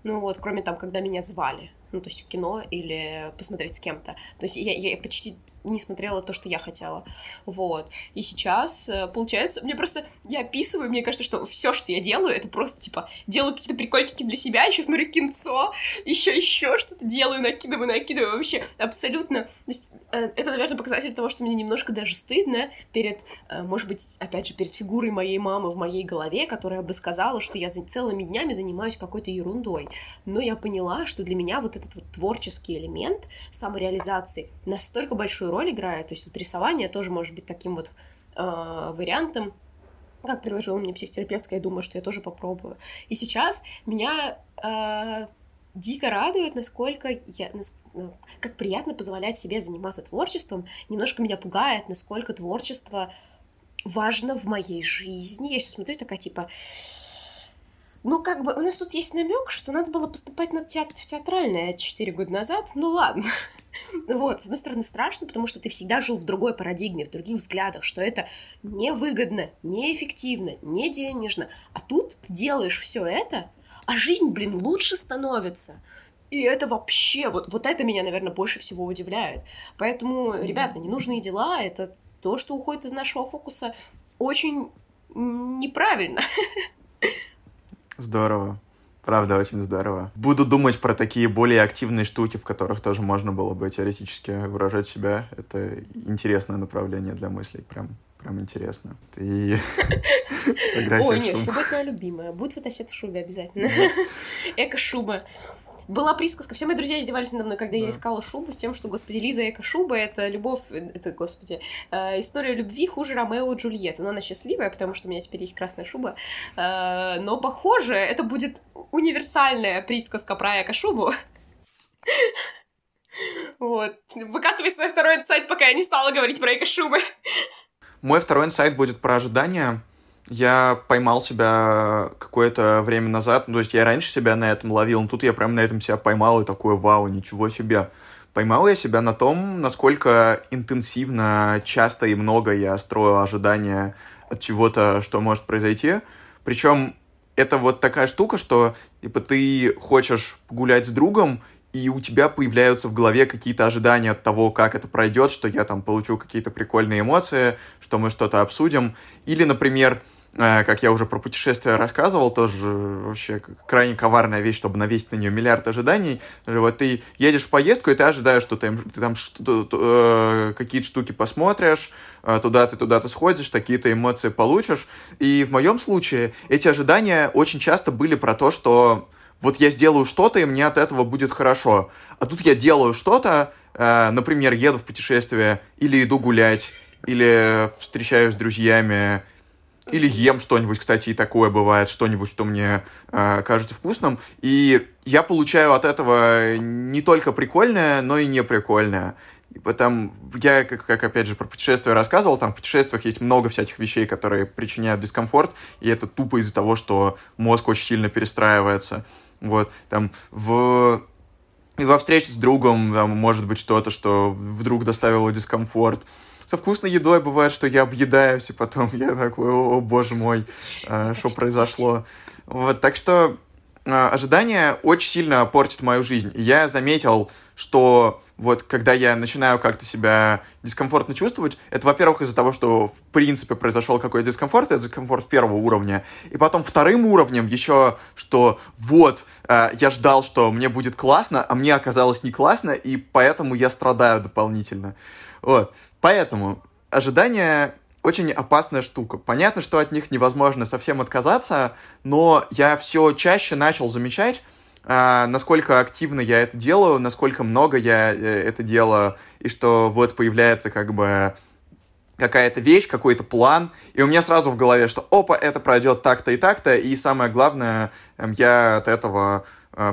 Ну вот, кроме там, когда меня звали, ну, то есть в кино или посмотреть с кем-то. То есть я, я почти не смотрела то, что я хотела. Вот. И сейчас, э, получается, мне просто, я описываю, мне кажется, что все, что я делаю, это просто, типа, делаю какие-то прикольчики для себя, еще смотрю кинцо, еще еще что-то делаю, накидываю, накидываю, вообще абсолютно. То есть, э, это, наверное, показатель того, что мне немножко даже стыдно перед, э, может быть, опять же, перед фигурой моей мамы в моей голове, которая бы сказала, что я целыми днями занимаюсь какой-то ерундой. Но я поняла, что для меня вот этот вот творческий элемент самореализации настолько большую роль играет. То есть вот рисование тоже может быть таким вот э, вариантом. Как предложила мне психотерапевтка, я думаю, что я тоже попробую. И сейчас меня э, дико радует, насколько я, ну, как приятно позволять себе заниматься творчеством. Немножко меня пугает, насколько творчество важно в моей жизни. Я сейчас смотрю такая типа, ну, как бы, у нас тут есть намек, что надо было поступать на театр, в театральное 4 года назад. Ну, ладно. Вот, с одной стороны, страшно, потому что ты всегда жил в другой парадигме, в других взглядах, что это невыгодно, неэффективно, не денежно. А тут ты делаешь все это, а жизнь, блин, лучше становится. И это вообще, вот, вот это меня, наверное, больше всего удивляет. Поэтому, ребята, ненужные дела — это то, что уходит из нашего фокуса очень неправильно. Здорово. Правда, очень здорово. Буду думать про такие более активные штуки, в которых тоже можно было бы теоретически выражать себя. Это интересное направление для мыслей. Прям прям интересно. Ты Ой, нет, шуба твоя любимая. Будет фотосет в шубе обязательно. Эко-шуба. Была присказка, все мои друзья издевались надо мной, когда да. я искала шубу, с тем, что, господи, Лиза Эко шуба — это любовь, это, господи, э, история любви хуже Ромео и Джульетты. Но она счастливая, потому что у меня теперь есть красная шуба. Э, но, похоже, это будет универсальная присказка про Эко шубу. Вот. Выкатывай свой второй инсайт, пока я не стала говорить про эко-шубы. Мой второй инсайт будет про ожидания я поймал себя какое-то время назад, ну, то есть я раньше себя на этом ловил, но тут я прям на этом себя поймал и такое, вау, ничего себе. Поймал я себя на том, насколько интенсивно, часто и много я строю ожидания от чего-то, что может произойти. Причем это вот такая штука, что типа ты хочешь погулять с другом, и у тебя появляются в голове какие-то ожидания от того, как это пройдет, что я там получу какие-то прикольные эмоции, что мы что-то обсудим. Или, например, как я уже про путешествия рассказывал, тоже вообще крайне коварная вещь, чтобы навесить на нее миллиард ожиданий. Вот ты едешь в поездку, и ты ожидаешь, что ты, ты там э, какие-то штуки посмотришь, э, туда ты туда ты сходишь, такие-то эмоции получишь. И в моем случае эти ожидания очень часто были про то, что вот я сделаю что-то, и мне от этого будет хорошо. А тут я делаю что-то, э, например, еду в путешествие, или иду гулять, или встречаюсь с друзьями, или ем что-нибудь, кстати, и такое бывает, что-нибудь, что мне э, кажется вкусным. И я получаю от этого не только прикольное, но и неприкольное. Потом я, как, как опять же, про путешествия рассказывал, там в путешествиях есть много всяких вещей, которые причиняют дискомфорт, и это тупо из-за того, что мозг очень сильно перестраивается. Вот, там в и во встрече с другом там, может быть что-то, что вдруг доставило дискомфорт со вкусной едой бывает, что я объедаюсь, и потом я такой, о, о боже мой, э, что произошло. Вот, так что э, ожидание очень сильно портит мою жизнь. Я заметил, что вот когда я начинаю как-то себя дискомфортно чувствовать, это, во-первых, из-за того, что в принципе произошел какой-то дискомфорт, это дискомфорт первого уровня, и потом вторым уровнем еще, что вот, э, я ждал, что мне будет классно, а мне оказалось не классно, и поэтому я страдаю дополнительно. Вот. Поэтому ожидания очень опасная штука. Понятно, что от них невозможно совсем отказаться, но я все чаще начал замечать, а, насколько активно я это делаю, насколько много я э, это делаю, и что вот появляется как бы какая-то вещь, какой-то план, и у меня сразу в голове, что опа, это пройдет так-то и так-то, и самое главное, эм, я от этого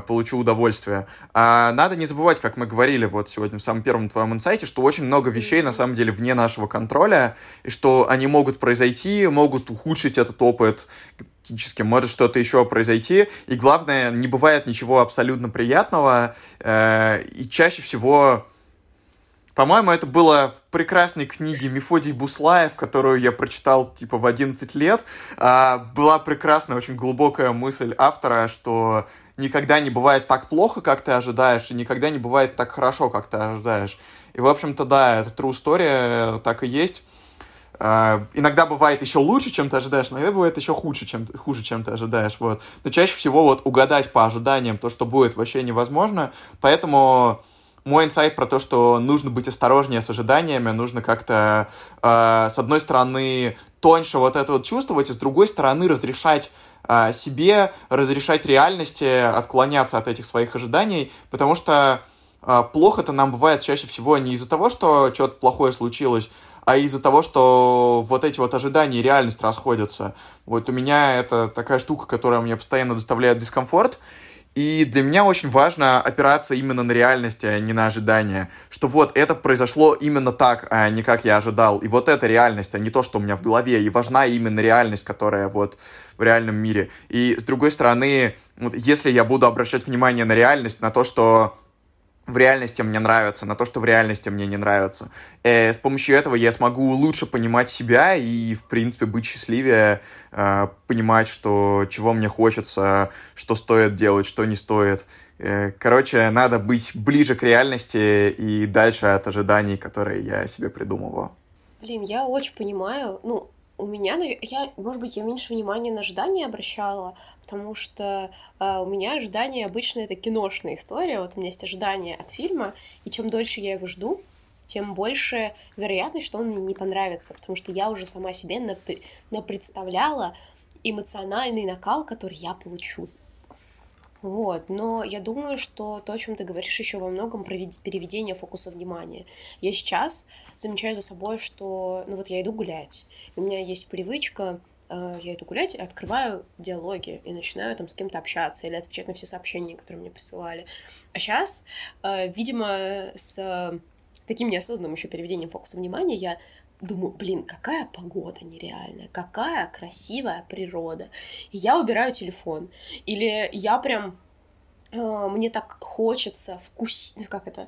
получу удовольствие. А надо не забывать, как мы говорили вот сегодня в самом первом твоем инсайте, что очень много вещей на самом деле вне нашего контроля, и что они могут произойти, могут ухудшить этот опыт, фактически может что-то еще произойти, и главное, не бывает ничего абсолютно приятного, э, и чаще всего по-моему, это было в прекрасной книге Мефодий Буслаев, которую я прочитал типа в 11 лет. А, была прекрасная, очень глубокая мысль автора, что никогда не бывает так плохо, как ты ожидаешь, и никогда не бывает так хорошо, как ты ожидаешь. И, в общем-то, да, это true story, так и есть. А, иногда бывает еще лучше, чем ты ожидаешь, иногда бывает еще хуже, чем, хуже, чем ты ожидаешь. Вот. Но чаще всего вот угадать по ожиданиям то, что будет, вообще невозможно. Поэтому мой инсайт про то, что нужно быть осторожнее с ожиданиями, нужно как-то, э, с одной стороны, тоньше вот это вот чувствовать, и с другой стороны, разрешать э, себе, разрешать реальности отклоняться от этих своих ожиданий, потому что э, плохо-то нам бывает чаще всего не из-за того, что что-то плохое случилось, а из-за того, что вот эти вот ожидания и реальность расходятся. Вот у меня это такая штука, которая мне постоянно доставляет дискомфорт, и для меня очень важно опираться именно на реальность, а не на ожидания. Что вот это произошло именно так, а не как я ожидал. И вот это реальность, а не то, что у меня в голове. И важна именно реальность, которая вот в реальном мире. И с другой стороны, вот если я буду обращать внимание на реальность, на то, что в реальности мне нравится, на то, что в реальности мне не нравится. Э, с помощью этого я смогу лучше понимать себя и, в принципе, быть счастливее, э, понимать, что чего мне хочется, что стоит делать, что не стоит. Э, короче, надо быть ближе к реальности и дальше от ожиданий, которые я себе придумываю. Блин, я очень понимаю. Ну, у меня, я, может быть, я меньше внимания на ожидания обращала, потому что э, у меня ожидания обычно это киношная история. Вот у меня есть ожидания от фильма, и чем дольше я его жду, тем больше вероятность, что он мне не понравится, потому что я уже сама себе нап- напредставляла эмоциональный накал, который я получу. Вот, но я думаю, что то, о чем ты говоришь, еще во многом переведение фокуса внимания. Я сейчас замечаю за собой, что, ну вот я иду гулять, у меня есть привычка э, я иду гулять, открываю диалоги и начинаю там с кем-то общаться или отвечать на все сообщения, которые мне присылали. А сейчас, э, видимо, с таким неосознанным еще переведением фокуса внимания я думаю, блин, какая погода нереальная, какая красивая природа. И я убираю телефон. Или я прям э, мне так хочется вкусить, как это,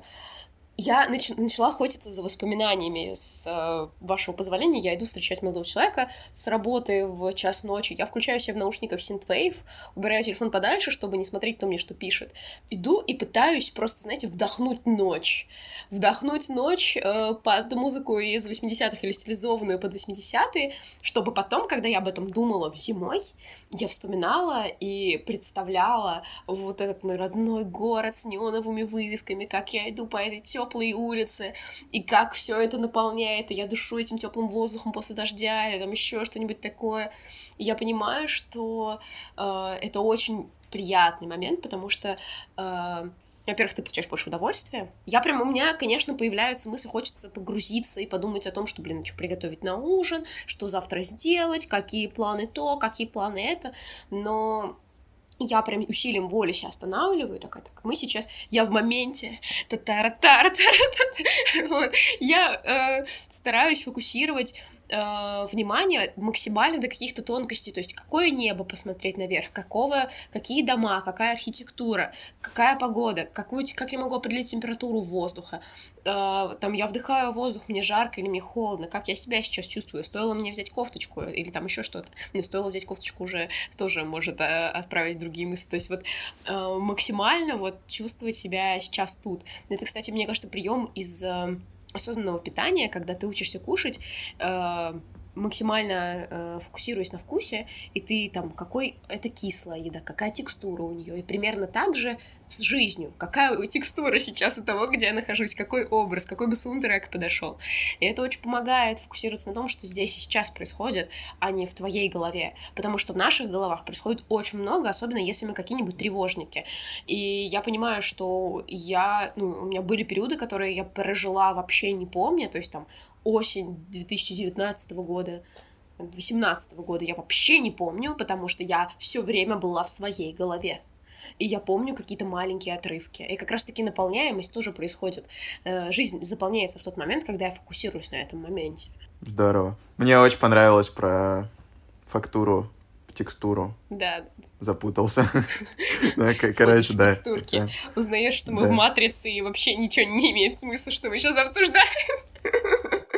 я нач- начала охотиться за воспоминаниями. С э, вашего позволения я иду встречать молодого человека с работы в час ночи. Я включаю себе в наушниках Synthwave, убираю телефон подальше, чтобы не смотреть, кто мне что пишет. Иду и пытаюсь просто, знаете, вдохнуть ночь. Вдохнуть ночь э, под музыку из 80-х или стилизованную под 80-е, чтобы потом, когда я об этом думала зимой, я вспоминала и представляла вот этот мой родной город с неоновыми вывесками, как я иду по этой теплой теплые улицы, и как все это наполняет, и я душу этим теплым воздухом после дождя, или там еще что-нибудь такое. И я понимаю, что э, это очень приятный момент, потому что э, во-первых, ты получаешь больше удовольствия. Я прям, у меня, конечно, появляются мысли, хочется погрузиться и подумать о том, что, блин, что приготовить на ужин, что завтра сделать, какие планы то, какие планы это, но я прям усилием воли себя останавливаю, такая, так, мы сейчас, я в моменте, та та та вот, я э, стараюсь фокусировать э, внимание максимально до каких-то тонкостей, то есть какое небо посмотреть наверх, какого, какие дома, какая архитектура, какая погода, какую, как я могу определить температуру воздуха, э, там я вдыхаю воздух, мне жарко или мне холодно, как я себя сейчас чувствую, стоило мне взять кофточку или там еще что-то, мне стоило взять кофточку уже тоже может э, отправить другие мысли, то есть вот э, максимально вот чувствовать себя сейчас тут. Это, кстати, мне кажется, прием из э, осознанного питания, когда ты учишься кушать, э, максимально э, фокусируясь на вкусе, и ты там, какой это кислая еда, какая текстура у нее, и примерно так же с жизнью, какая текстура сейчас у того, где я нахожусь, какой образ, какой бы саундтрек подошел. И это очень помогает фокусироваться на том, что здесь и сейчас происходит, а не в твоей голове. Потому что в наших головах происходит очень много, особенно если мы какие-нибудь тревожники. И я понимаю, что я, ну, у меня были периоды, которые я прожила вообще не помня, то есть там осень 2019 года, 2018 года я вообще не помню, потому что я все время была в своей голове. И я помню какие-то маленькие отрывки. И как раз-таки наполняемость тоже происходит. Э, жизнь заполняется в тот момент, когда я фокусируюсь на этом моменте. Здорово. Мне очень понравилось про фактуру, текстуру. Да. Запутался. Короче, да. Текстурки. Узнаешь, что мы в матрице, и вообще ничего не имеет смысла, что мы сейчас обсуждаем.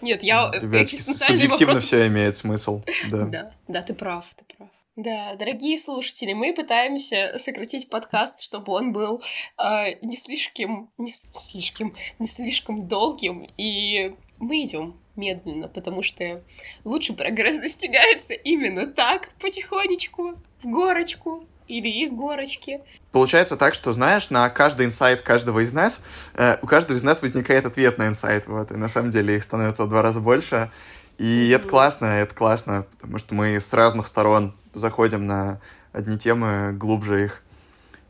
Нет, я... Ребятки, субъективно вопрос... все имеет смысл. Да. да, да, ты прав, ты прав. Да, дорогие слушатели, мы пытаемся сократить подкаст, чтобы он был э, не слишком, не слишком, не слишком долгим, и мы идем медленно, потому что лучший прогресс достигается именно так, потихонечку, в горочку или из горочки. Получается так, что, знаешь, на каждый инсайт каждого из нас, э, у каждого из нас возникает ответ на инсайт, вот, и на самом деле их становится в два раза больше, и mm-hmm. это классно, это классно, потому что мы с разных сторон заходим на одни темы, глубже их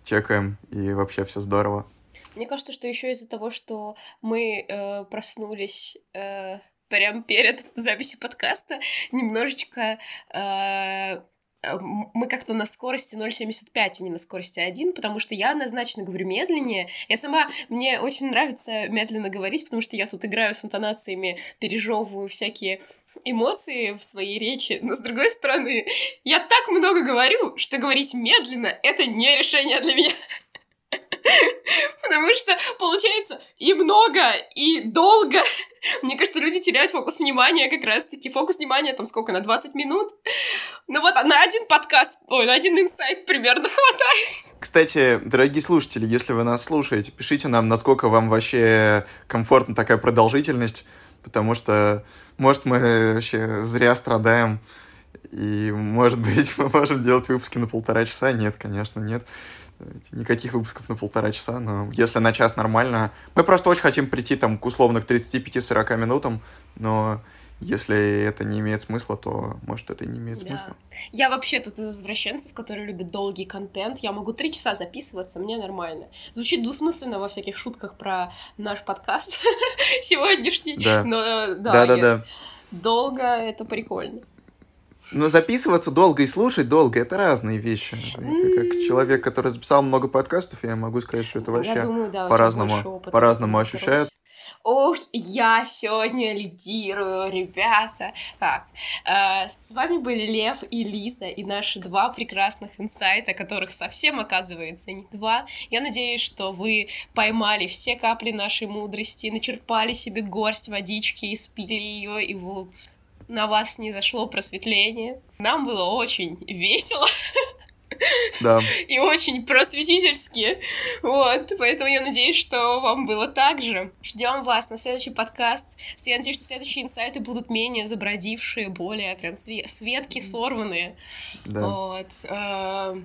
чекаем, и вообще все здорово. Мне кажется, что еще из-за того, что мы э, проснулись э, прямо перед записью подкаста, немножечко э, мы как-то на скорости 0,75, а не на скорости 1, потому что я однозначно говорю медленнее. Я сама, мне очень нравится медленно говорить, потому что я тут играю с интонациями, пережевываю всякие эмоции в своей речи, но с другой стороны, я так много говорю, что говорить медленно — это не решение для меня. Потому что получается и много, и долго. Мне кажется, люди теряют фокус внимания как раз-таки. Фокус внимания там сколько, на 20 минут? Ну вот на один подкаст, ой, на один инсайт примерно хватает. Кстати, дорогие слушатели, если вы нас слушаете, пишите нам, насколько вам вообще комфортна такая продолжительность, потому что, может, мы вообще зря страдаем, и, может быть, мы можем делать выпуски на полтора часа. Нет, конечно, нет никаких выпусков на полтора часа, но если на час нормально. Мы просто очень хотим прийти там к условных 35-40 минутам, но если это не имеет смысла, то, может, это и не имеет да. смысла. Я вообще тут из извращенцев, которые любят долгий контент. Я могу три часа записываться, мне нормально. Звучит двусмысленно во всяких шутках про наш подкаст сегодняшний. Да. Но да, да, да, да. Долго это прикольно. Но записываться долго и слушать долго — это разные вещи. как человек, который записал много подкастов, я могу сказать, что это вообще да, по-разному, по-разному ощущает. Ох, я сегодня лидирую, ребята. Так, э, с вами были Лев и Лиза, и наши два прекрасных инсайта, которых совсем оказывается не два. Я надеюсь, что вы поймали все капли нашей мудрости, начерпали себе горсть водички, и спили ее, и вы на вас не зашло просветление. Нам было очень весело. Да. И очень просветительски. Вот, поэтому я надеюсь, что вам было так же. Ждем вас на следующий подкаст. Я надеюсь, что следующие инсайты будут менее забродившие, более прям светки сорванные. Да. Вот. Э,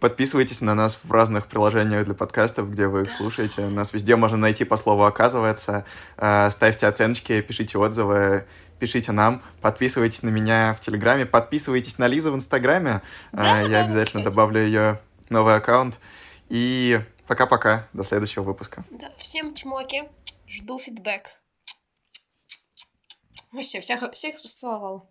Подписывайтесь на нас в разных приложениях для подкастов, где вы их слушаете. Нас везде можно найти по слову «оказывается». Э, ставьте оценочки, пишите отзывы пишите нам, подписывайтесь на меня в Телеграме, подписывайтесь на Лизу в Инстаграме. Да, Я да, обязательно кстати. добавлю ее новый аккаунт. И пока-пока, до следующего выпуска. Да, всем чмоки, жду фидбэк. Вообще, всех, всех расцеловал.